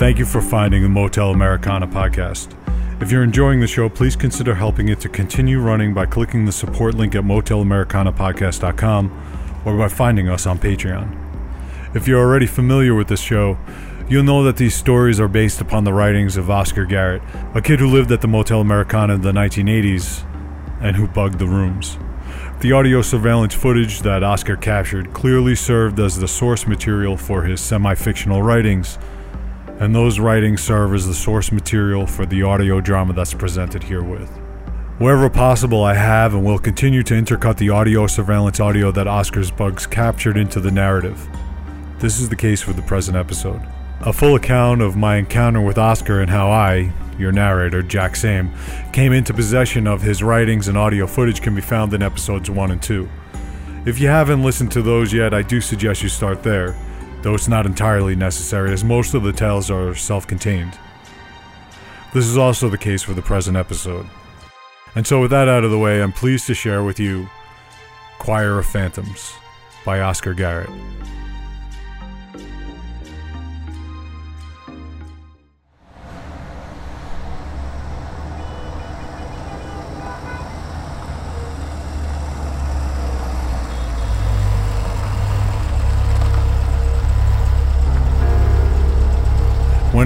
Thank you for finding the Motel Americana podcast. If you're enjoying the show, please consider helping it to continue running by clicking the support link at motelamericanapodcast.com or by finding us on Patreon. If you're already familiar with this show, you'll know that these stories are based upon the writings of Oscar Garrett, a kid who lived at the Motel Americana in the 1980s and who bugged the rooms. The audio surveillance footage that Oscar captured clearly served as the source material for his semi fictional writings, and those writings serve as the source material for the audio drama that's presented herewith. Wherever possible, I have and will continue to intercut the audio surveillance audio that Oscar's bugs captured into the narrative. This is the case for the present episode. A full account of my encounter with Oscar and how I, your narrator, Jack Same, came into possession of his writings and audio footage can be found in episodes 1 and 2. If you haven't listened to those yet, I do suggest you start there, though it's not entirely necessary as most of the tales are self contained. This is also the case for the present episode. And so, with that out of the way, I'm pleased to share with you Choir of Phantoms by Oscar Garrett.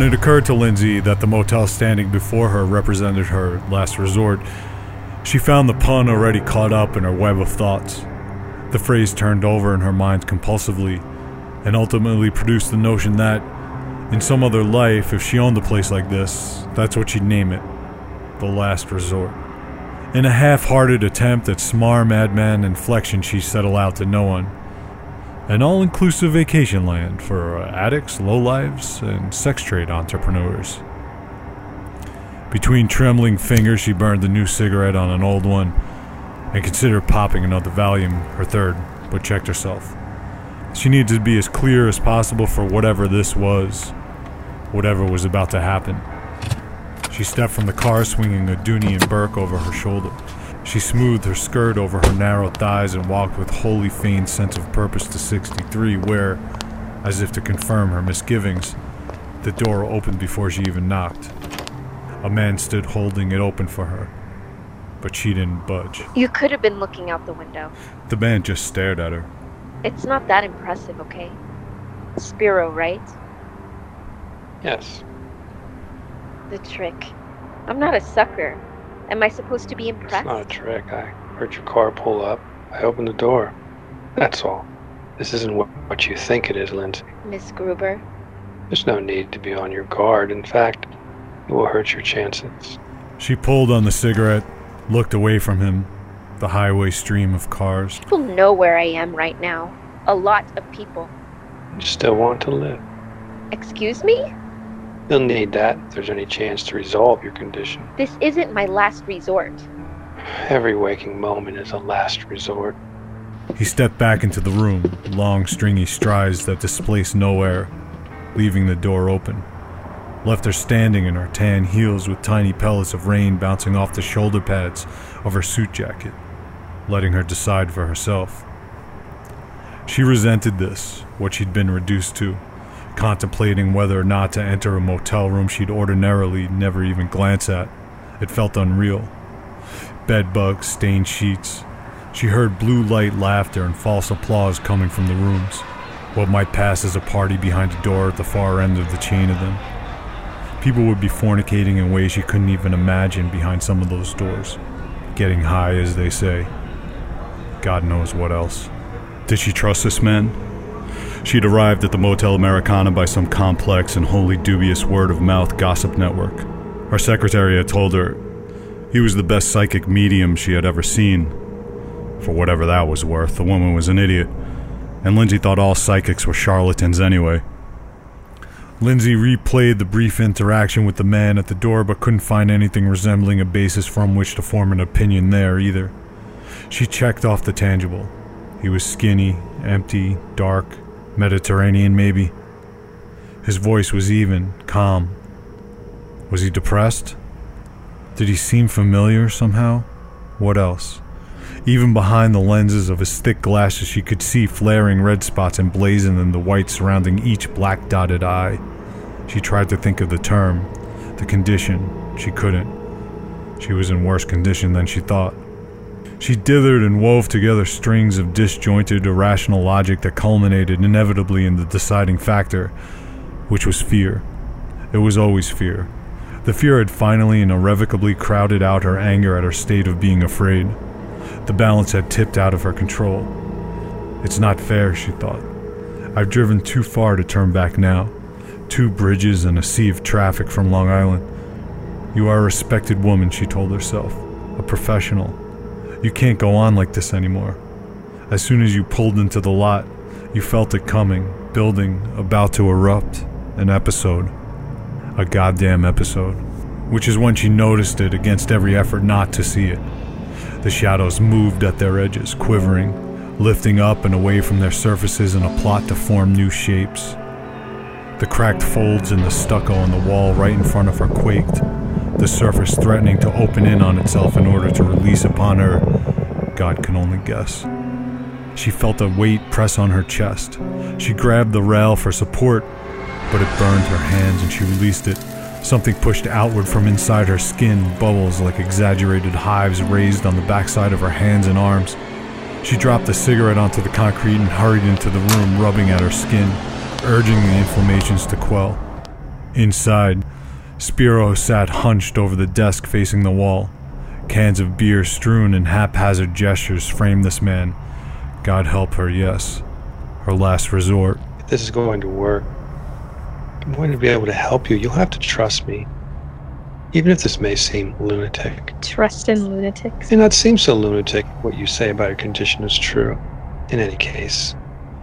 It occurred to Lindsay that the motel standing before her represented her last resort, she found the pun already caught up in her web of thoughts. The phrase turned over in her mind compulsively, and ultimately produced the notion that, in some other life, if she owned a place like this, that's what she'd name it the last resort. In a half hearted attempt at smar madman inflection, she said aloud to no one an all inclusive vacation land for addicts, lowlives, and sex trade entrepreneurs. Between trembling fingers, she burned the new cigarette on an old one and considered popping another Valium, her third, but checked herself. She needed to be as clear as possible for whatever this was, whatever was about to happen. She stepped from the car, swinging a Dooney and Bourke over her shoulder. She smoothed her skirt over her narrow thighs and walked with wholly feigned sense of purpose to 63, where, as if to confirm her misgivings, the door opened before she even knocked. A man stood holding it open for her, but she didn't budge. You could have been looking out the window. The man just stared at her. It's not that impressive, okay? Spiro, right? Yes. The trick. I'm not a sucker. Am I supposed to be impressed? It's impressed? not a trick. I heard your car pull up. I opened the door. That's all. This isn't what, what you think it is, Lindsay. Miss Gruber? There's no need to be on your guard. In fact, it will hurt your chances. She pulled on the cigarette, looked away from him, the highway stream of cars. People know where I am right now. A lot of people. You still want to live. Excuse me? You'll need that if there's any chance to resolve your condition. This isn't my last resort. Every waking moment is a last resort. He stepped back into the room, long stringy strides that displaced no air, leaving the door open. Left her standing in her tan heels with tiny pellets of rain bouncing off the shoulder pads of her suit jacket, letting her decide for herself. She resented this, what she'd been reduced to, contemplating whether or not to enter a motel room she'd ordinarily never even glance at. It felt unreal. Bed bugs, stained sheets. She heard blue light laughter and false applause coming from the rooms. What might pass as a party behind a door at the far end of the chain of them. People would be fornicating in ways she couldn't even imagine behind some of those doors. Getting high, as they say. God knows what else. Did she trust this man? She'd arrived at the Motel Americana by some complex and wholly dubious word of mouth gossip network. Her secretary had told her he was the best psychic medium she had ever seen. For whatever that was worth, the woman was an idiot, and Lindsay thought all psychics were charlatans anyway. Lindsay replayed the brief interaction with the man at the door but couldn't find anything resembling a basis from which to form an opinion there either. She checked off the tangible. He was skinny, empty, dark, Mediterranean maybe. His voice was even, calm. Was he depressed? Did he seem familiar somehow? What else? Even behind the lenses of his thick glasses, she could see flaring red spots emblazoned in the white surrounding each black dotted eye. She tried to think of the term, the condition. She couldn't. She was in worse condition than she thought. She dithered and wove together strings of disjointed, irrational logic that culminated inevitably in the deciding factor, which was fear. It was always fear. The fear had finally and irrevocably crowded out her anger at her state of being afraid. The balance had tipped out of her control. It's not fair, she thought. I've driven too far to turn back now. Two bridges and a sea of traffic from Long Island. You are a respected woman, she told herself. A professional. You can't go on like this anymore. As soon as you pulled into the lot, you felt it coming, building, about to erupt. An episode. A goddamn episode. Which is when she noticed it against every effort not to see it. The shadows moved at their edges, quivering, lifting up and away from their surfaces in a plot to form new shapes. The cracked folds in the stucco on the wall right in front of her quaked, the surface threatening to open in on itself in order to release upon her, God can only guess. She felt a weight press on her chest. She grabbed the rail for support, but it burned her hands and she released it. Something pushed outward from inside her skin, bubbles like exaggerated hives raised on the backside of her hands and arms. She dropped the cigarette onto the concrete and hurried into the room, rubbing at her skin, urging the inflammations to quell. Inside, Spiro sat hunched over the desk facing the wall. Cans of beer strewn in haphazard gestures framed this man. God help her, yes. Her last resort. If this is going to work, I'm going to be able to help you. You'll have to trust me. Even if this may seem lunatic. Trust in lunatics. It may not seem so lunatic what you say about your condition is true. In any case.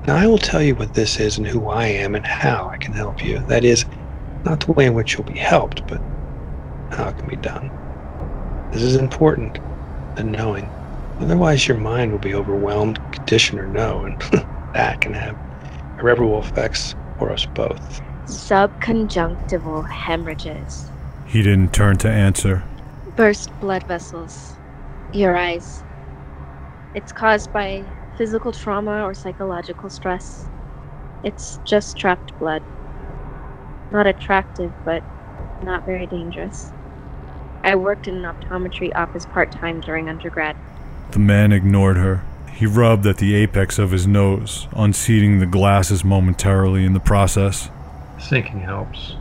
Now I will tell you what this is and who I am and how I can help you. That is, not the way in which you'll be helped, but how it can be done. This is important, the knowing. Otherwise, your mind will be overwhelmed, condition or no, and that can have irreparable effects for us both. Subconjunctival hemorrhages. He didn't turn to answer. Burst blood vessels. Your eyes. It's caused by physical trauma or psychological stress. It's just trapped blood. Not attractive, but not very dangerous. I worked in an optometry office part time during undergrad. The man ignored her. He rubbed at the apex of his nose, unseating the glasses momentarily in the process. Thinking helps.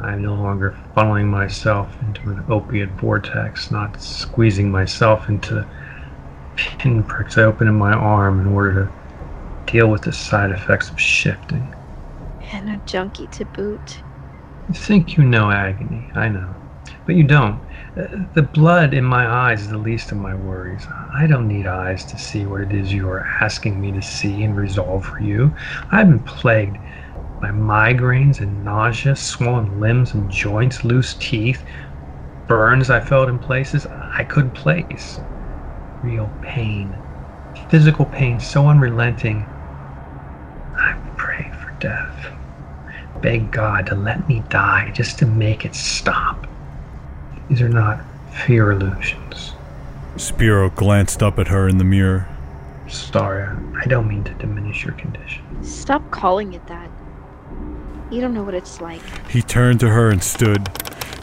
I'm no longer funneling myself into an opiate vortex, not squeezing myself into pinpricks I open in my arm in order to deal with the side effects of shifting. And a junkie to boot. You think you know agony, I know. But you don't. Uh, The blood in my eyes is the least of my worries. I don't need eyes to see what it is you are asking me to see and resolve for you. I've been plagued by migraines and nausea, swollen limbs and joints, loose teeth, burns I felt in places I couldn't place. Real pain. Physical pain so unrelenting. I pray for death. Beg God to let me die just to make it stop. These are not fear illusions. Spiro glanced up at her in the mirror. Sorry, I don't mean to diminish your condition. Stop calling it that. You don't know what it's like. He turned to her and stood.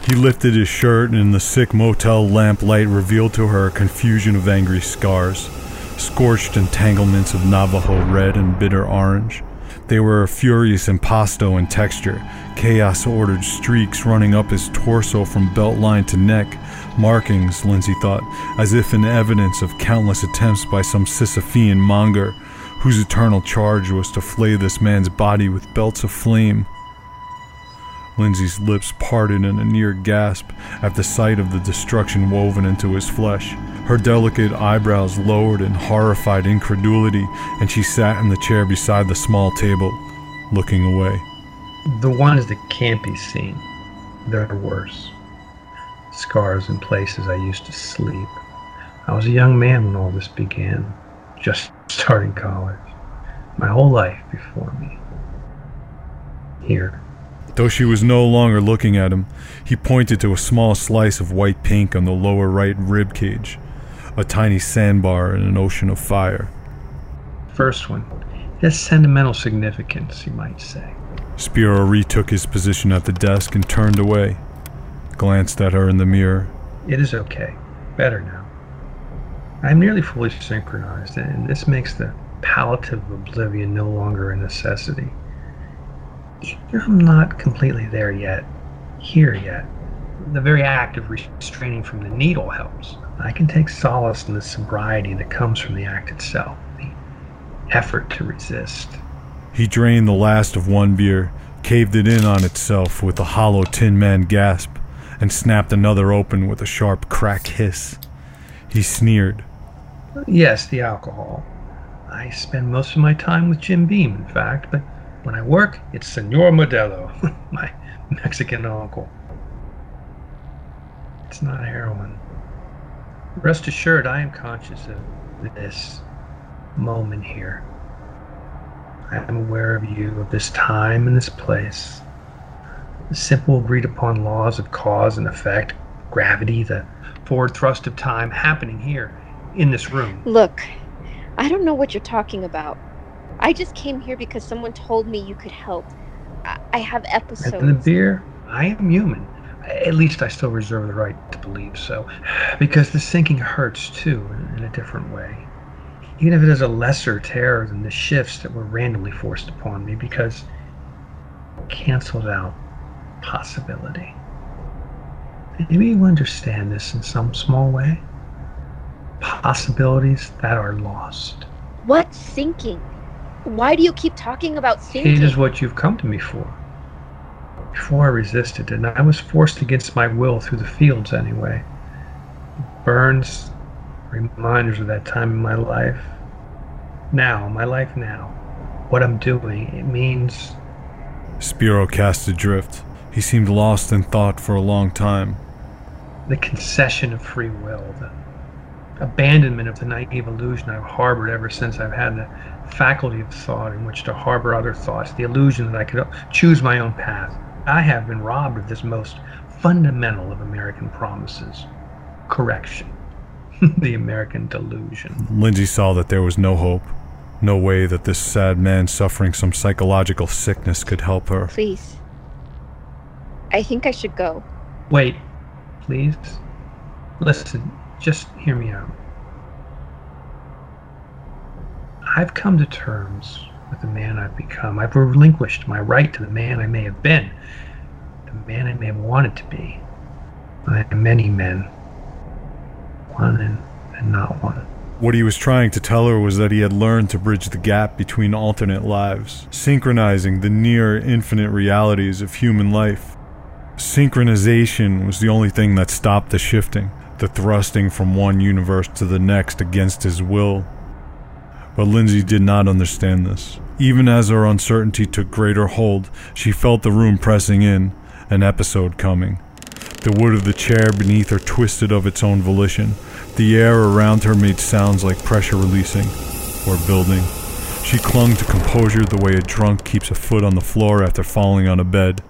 He lifted his shirt, and in the sick motel lamplight revealed to her a confusion of angry scars, scorched entanglements of Navajo red and bitter orange. They were furious impasto in texture, chaos ordered streaks running up his torso from belt line to neck, markings, Lindsay thought, as if in evidence of countless attempts by some Sisyphean monger, whose eternal charge was to flay this man's body with belts of flame. Lindsay's lips parted in a near gasp at the sight of the destruction woven into his flesh. Her delicate eyebrows lowered in horrified incredulity, and she sat in the chair beside the small table, looking away. The ones that can't be seen, they're worse. Scars in places I used to sleep. I was a young man when all this began, just starting college. My whole life before me. Here. Though she was no longer looking at him, he pointed to a small slice of white pink on the lower right rib cage, a tiny sandbar in an ocean of fire. First one. It has sentimental significance, you might say. Spiro retook his position at the desk and turned away, glanced at her in the mirror. It is okay. Better now. I am nearly fully synchronized, and this makes the palliative oblivion no longer a necessity. Even I'm not completely there yet, here yet, the very act of restraining from the needle helps. I can take solace in the sobriety that comes from the act itself, the effort to resist. He drained the last of one beer, caved it in on itself with a hollow tin man gasp, and snapped another open with a sharp crack hiss. He sneered. Yes, the alcohol. I spend most of my time with Jim Beam, in fact, but when I work, it's Senor Modelo, my Mexican uncle. It's not heroin. Rest assured, I am conscious of this moment here. I am aware of you, of this time and this place. The simple agreed upon laws of cause and effect, gravity, the forward thrust of time happening here in this room. Look, I don't know what you're talking about. I just came here because someone told me you could help. I, I have episodes. And the beer, I am human. At least I still reserve the right to believe so. Because the sinking hurts too, in a different way. Even if it is a lesser terror than the shifts that were randomly forced upon me, because canceled out possibility. Maybe you understand this in some small way. Possibilities that are lost. What sinking? Why do you keep talking about sinking? It is what you've come to me for before I resisted, and I was forced against my will through the fields anyway. Burns, reminders of that time in my life. Now, my life now. What I'm doing, it means. Spiro cast adrift. He seemed lost in thought for a long time. The concession of free will, the abandonment of the naive illusion I've harbored ever since I've had the faculty of thought in which to harbor other thoughts, the illusion that I could choose my own path. I have been robbed of this most fundamental of American promises correction, the American delusion. Lindsay saw that there was no hope, no way that this sad man suffering some psychological sickness could help her. Please. I think I should go. Wait, please. Listen, just hear me out. I've come to terms with the man I've become. I've relinquished my right to the man I may have been, the man I may have wanted to be. I am many men, one and, and not one. What he was trying to tell her was that he had learned to bridge the gap between alternate lives, synchronizing the near infinite realities of human life. Synchronization was the only thing that stopped the shifting, the thrusting from one universe to the next against his will. But Lindsay did not understand this. Even as her uncertainty took greater hold, she felt the room pressing in, an episode coming. The wood of the chair beneath her twisted of its own volition. The air around her made sounds like pressure releasing or building. She clung to composure the way a drunk keeps a foot on the floor after falling on a bed.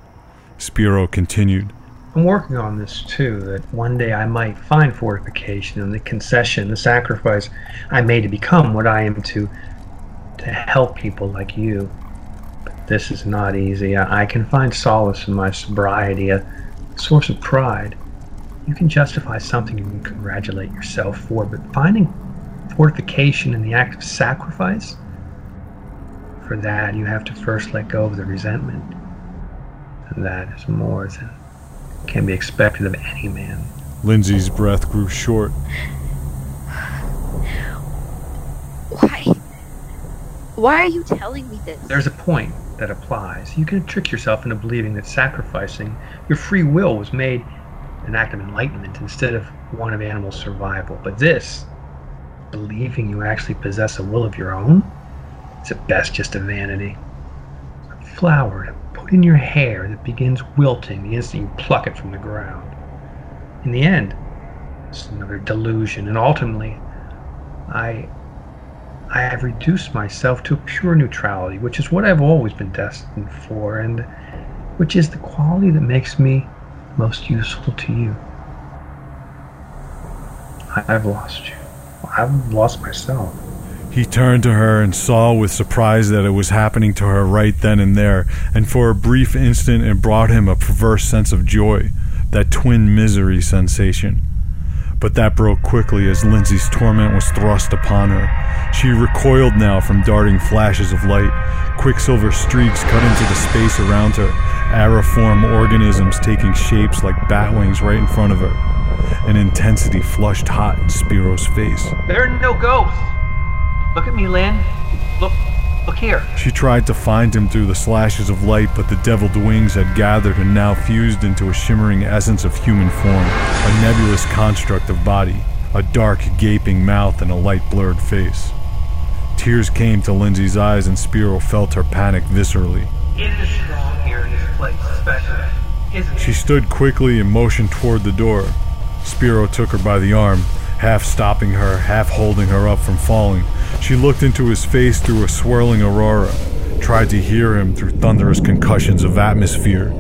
Spiro continued. I'm working on this too, that one day I might find fortification and the concession, the sacrifice I made to become what I am to to help people like you. But this is not easy. I, I can find solace in my sobriety, a source of pride. You can justify something you can congratulate yourself for, but finding fortification in the act of sacrifice, for that you have to first let go of the resentment. And that is more than can be expected of any man. Lindsay's breath grew short. Why? Why are you telling me this? There's a point that applies. You can trick yourself into believing that sacrificing your free will was made an act of enlightenment instead of one of animal survival. But this, believing you actually possess a will of your own, is at best just a vanity. A flower to put in your hair that begins wilting the instant you pluck it from the ground. In the end, it's another delusion, and ultimately, I I have reduced myself to pure neutrality, which is what I've always been destined for, and which is the quality that makes me most useful to you. I've lost you. I've lost myself. He turned to her and saw with surprise that it was happening to her right then and there, and for a brief instant it brought him a perverse sense of joy, that twin misery sensation. But that broke quickly as Lindsay's torment was thrust upon her. She recoiled now from darting flashes of light. Quicksilver streaks cut into the space around her, aeriform organisms taking shapes like bat wings right in front of her. An intensity flushed hot in Spiro's face. There are no ghosts. Look at me, Lynn. Look, look here. She tried to find him through the slashes of light, but the deviled wings had gathered and now fused into a shimmering essence of human form, a nebulous construct of body, a dark, gaping mouth, and a light blurred face. Tears came to Lindsay's eyes, and Spiro felt her panic viscerally. It is strong here in this place, especially. Isn't? She stood quickly and motioned toward the door. Spiro took her by the arm, half stopping her, half holding her up from falling. She looked into his face through a swirling aurora, tried to hear him through thunderous concussions of atmosphere.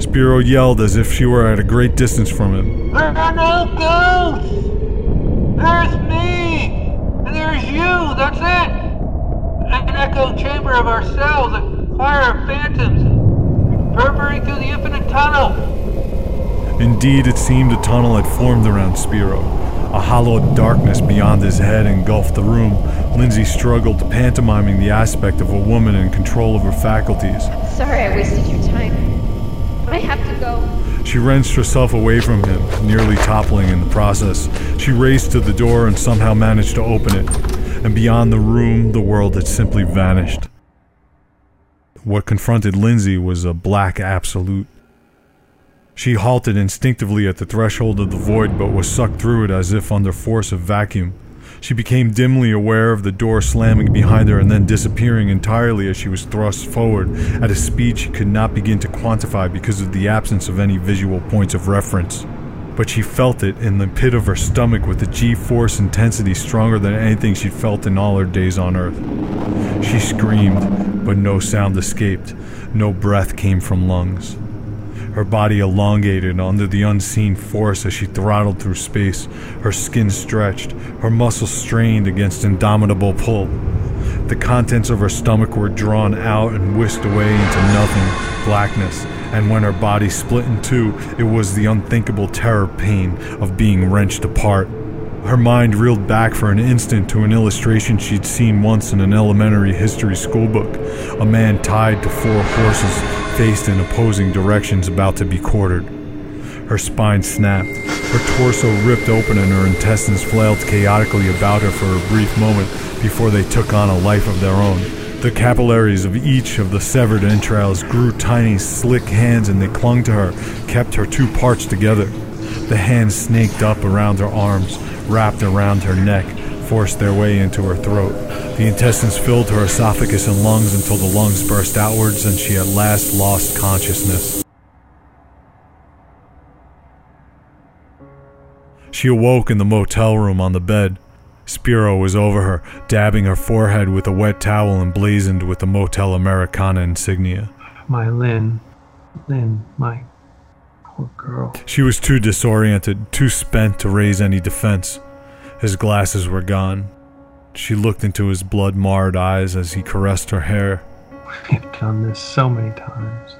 Spiro yelled as if she were at a great distance from him. There are no ghosts! There's me! And there's you! That's it! An echo chamber of ourselves, a choir of phantoms, reverberating through the infinite tunnel. Indeed, it seemed a tunnel had formed around Spiro. A hollow darkness beyond his head engulfed the room. Lindsay struggled, pantomiming the aspect of a woman in control of her faculties. Sorry I wasted your time. I have to go. She wrenched herself away from him, nearly toppling in the process. She raced to the door and somehow managed to open it. And beyond the room, the world had simply vanished. What confronted Lindsay was a black absolute. She halted instinctively at the threshold of the void, but was sucked through it as if under force of vacuum. She became dimly aware of the door slamming behind her and then disappearing entirely as she was thrust forward at a speed she could not begin to quantify because of the absence of any visual points of reference. But she felt it in the pit of her stomach with a G force intensity stronger than anything she'd felt in all her days on Earth. She screamed, but no sound escaped, no breath came from lungs her body elongated under the unseen force as she throttled through space, her skin stretched, her muscles strained against indomitable pull. The contents of her stomach were drawn out and whisked away into nothing, blackness, and when her body split in two, it was the unthinkable terror pain of being wrenched apart. Her mind reeled back for an instant to an illustration she'd seen once in an elementary history schoolbook. A man tied to four horses faced in opposing directions about to be quartered. Her spine snapped, her torso ripped open, and her intestines flailed chaotically about her for a brief moment before they took on a life of their own. The capillaries of each of the severed entrails grew tiny, slick hands and they clung to her, kept her two parts together. The hands snaked up around her arms, wrapped around her neck, forced their way into her throat. The intestines filled her esophagus and lungs until the lungs burst outwards and she at last lost consciousness. She awoke in the motel room on the bed. Spiro was over her, dabbing her forehead with a wet towel emblazoned with the Motel Americana insignia. My Lynn. Lynn, my poor girl. She was too disoriented, too spent to raise any defense. His glasses were gone. She looked into his blood marred eyes as he caressed her hair. We've done this so many times,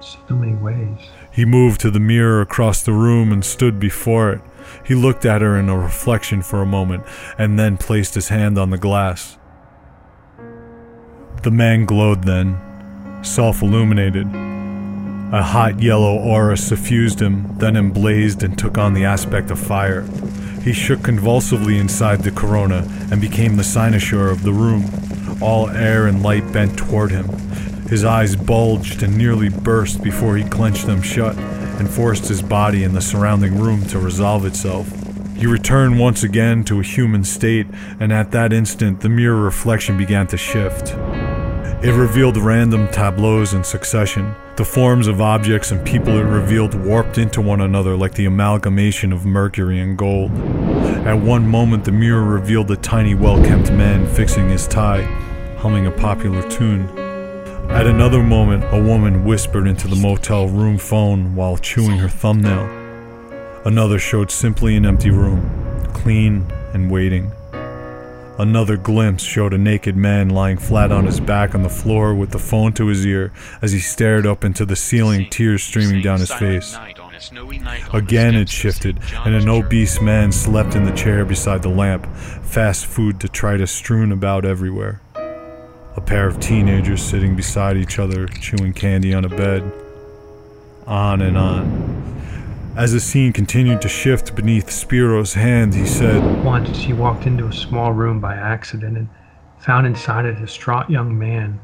so many ways. He moved to the mirror across the room and stood before it. He looked at her in a reflection for a moment and then placed his hand on the glass. The man glowed then, self illuminated. A hot yellow aura suffused him, then emblazed and took on the aspect of fire. He shook convulsively inside the corona and became the cynosure of the room. All air and light bent toward him. His eyes bulged and nearly burst before he clenched them shut and forced his body and the surrounding room to resolve itself. He returned once again to a human state, and at that instant the mirror reflection began to shift. It revealed random tableaus in succession. The forms of objects and people it revealed warped into one another like the amalgamation of mercury and gold. At one moment, the mirror revealed a tiny, well kempt man fixing his tie, humming a popular tune. At another moment, a woman whispered into the motel room phone while chewing her thumbnail. Another showed simply an empty room, clean and waiting. Another glimpse showed a naked man lying flat on his back on the floor with the phone to his ear as he stared up into the ceiling, tears streaming down his face. Again it shifted, and an obese man slept in the chair beside the lamp, fast food detritus strewn about everywhere. A pair of teenagers sitting beside each other, chewing candy on a bed. On and on. As the scene continued to shift beneath Spiro's hand, he said, Once he walked into a small room by accident and found inside a distraught young man.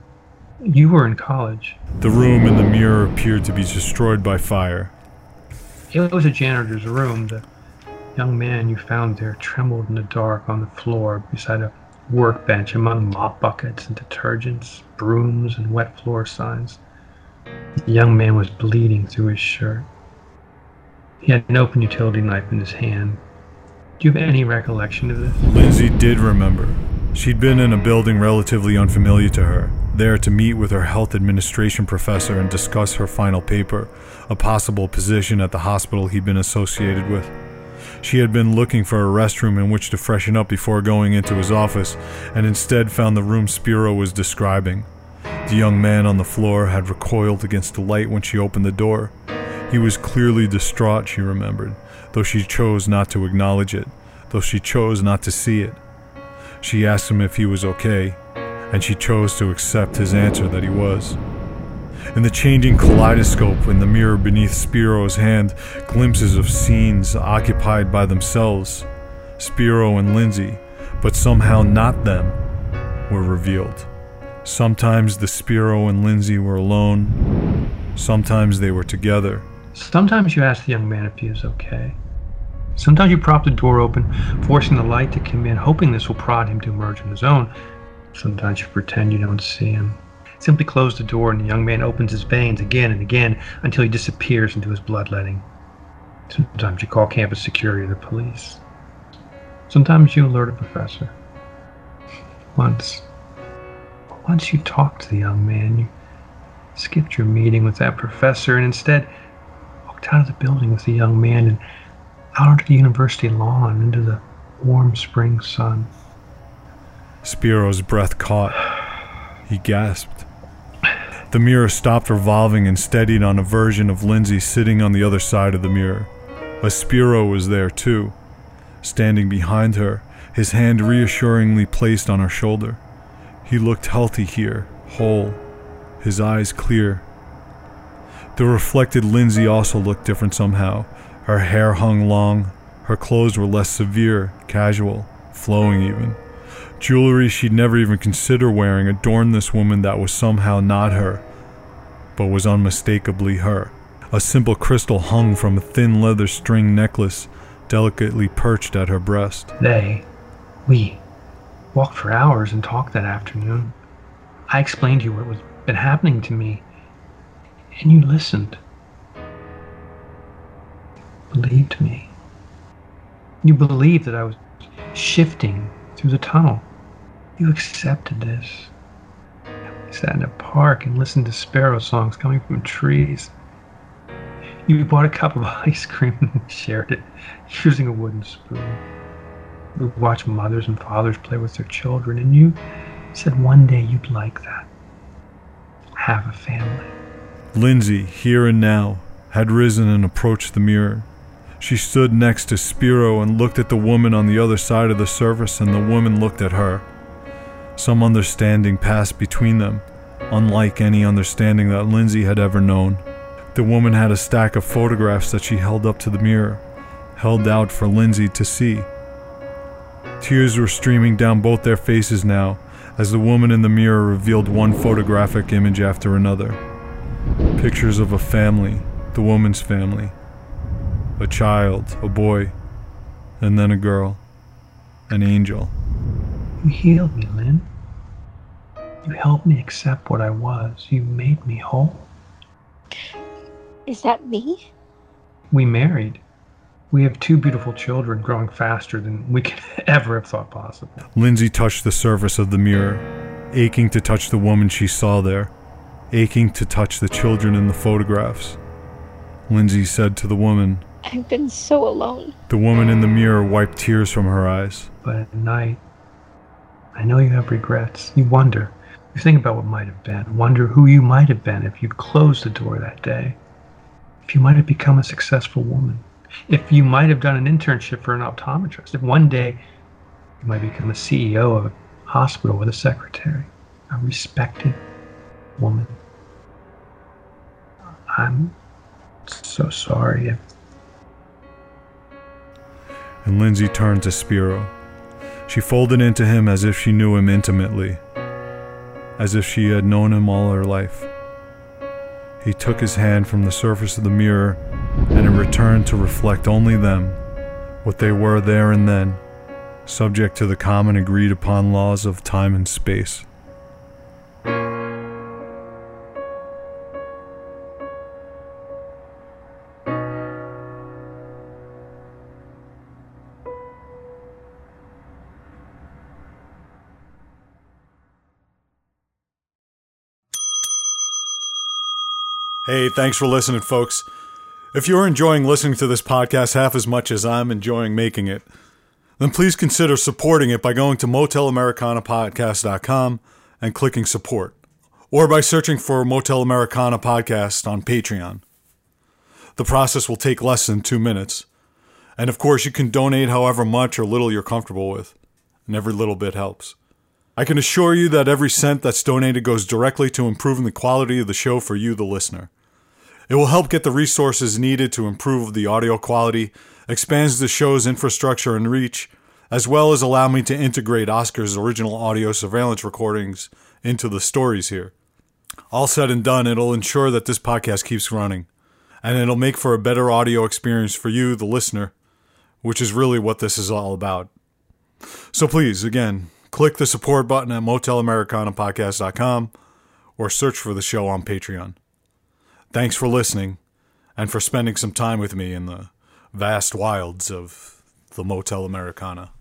You were in college. The room and the mirror appeared to be destroyed by fire. It was a janitor's room. The young man you found there trembled in the dark on the floor beside a workbench among mop buckets and detergents, brooms, and wet floor signs. The young man was bleeding through his shirt. He had an open utility knife in his hand. Do you have any recollection of this? Lindsay did remember. She'd been in a building relatively unfamiliar to her, there to meet with her health administration professor and discuss her final paper, a possible position at the hospital he'd been associated with. She had been looking for a restroom in which to freshen up before going into his office, and instead found the room Spiro was describing. The young man on the floor had recoiled against the light when she opened the door. He was clearly distraught, she remembered, though she chose not to acknowledge it, though she chose not to see it. She asked him if he was okay, and she chose to accept his answer that he was. In the changing kaleidoscope in the mirror beneath Spiro's hand, glimpses of scenes occupied by themselves, Spiro and Lindsay, but somehow not them, were revealed. Sometimes the Spiro and Lindsay were alone, sometimes they were together. Sometimes you ask the young man if he is okay. Sometimes you prop the door open, forcing the light to come in, hoping this will prod him to emerge on his own. Sometimes you pretend you don't see him. Simply close the door and the young man opens his veins again and again until he disappears into his bloodletting. Sometimes you call campus security or the police. Sometimes you alert a professor. Once, once you talked to the young man, you skipped your meeting with that professor and instead walked out of the building with the young man and out onto the university lawn into the warm spring sun. Spiro's breath caught. He gasped. The mirror stopped revolving and steadied on a version of Lindsay sitting on the other side of the mirror. A Spiro was there too, standing behind her, his hand reassuringly placed on her shoulder. He looked healthy here, whole, his eyes clear. The reflected Lindsay also looked different somehow. Her hair hung long, her clothes were less severe, casual, flowing even. Jewelry she'd never even considered wearing adorned this woman that was somehow not her, but was unmistakably her. A simple crystal hung from a thin leather string necklace, delicately perched at her breast. They, we, walked for hours and talked that afternoon. I explained to you what was been happening to me, and you listened. Believed me. You believed that I was shifting through the tunnel. You accepted this. We sat in a park and listened to sparrow songs coming from trees. You bought a cup of ice cream and shared it using a wooden spoon. We watched mothers and fathers play with their children, and you said one day you'd like that. Have a family. Lindsay, here and now, had risen and approached the mirror. She stood next to Spiro and looked at the woman on the other side of the surface, and the woman looked at her. Some understanding passed between them, unlike any understanding that Lindsay had ever known. The woman had a stack of photographs that she held up to the mirror, held out for Lindsay to see. Tears were streaming down both their faces now as the woman in the mirror revealed one photographic image after another. Pictures of a family, the woman's family, a child, a boy, and then a girl, an angel. You healed me, Lynn. You helped me accept what I was. You made me whole. Is that me? We married. We have two beautiful children growing faster than we could ever have thought possible. Lindsay touched the surface of the mirror, aching to touch the woman she saw there, aching to touch the children in the photographs. Lindsay said to the woman, I've been so alone. The woman in the mirror wiped tears from her eyes. But at night, I know you have regrets. You wonder. You think about what might have been. Wonder who you might have been if you'd closed the door that day. If you might have become a successful woman. If you might have done an internship for an optometrist. If one day you might become a CEO of a hospital with a secretary. A respected woman. I'm so sorry. And Lindsay turned to Spiro. She folded into him as if she knew him intimately, as if she had known him all her life. He took his hand from the surface of the mirror and in return to reflect only them, what they were there and then, subject to the common agreed upon laws of time and space. Hey, thanks for listening, folks. If you're enjoying listening to this podcast half as much as I'm enjoying making it, then please consider supporting it by going to motelamericanapodcast.com and clicking support, or by searching for Motel Americana Podcast on Patreon. The process will take less than two minutes. And of course, you can donate however much or little you're comfortable with, and every little bit helps. I can assure you that every cent that's donated goes directly to improving the quality of the show for you, the listener. It will help get the resources needed to improve the audio quality, expands the show's infrastructure and reach, as well as allow me to integrate Oscar's original audio surveillance recordings into the stories here. All said and done, it'll ensure that this podcast keeps running, and it'll make for a better audio experience for you, the listener, which is really what this is all about. So please, again, click the support button at motelamericanapodcast.com or search for the show on Patreon. Thanks for listening and for spending some time with me in the vast wilds of the Motel Americana.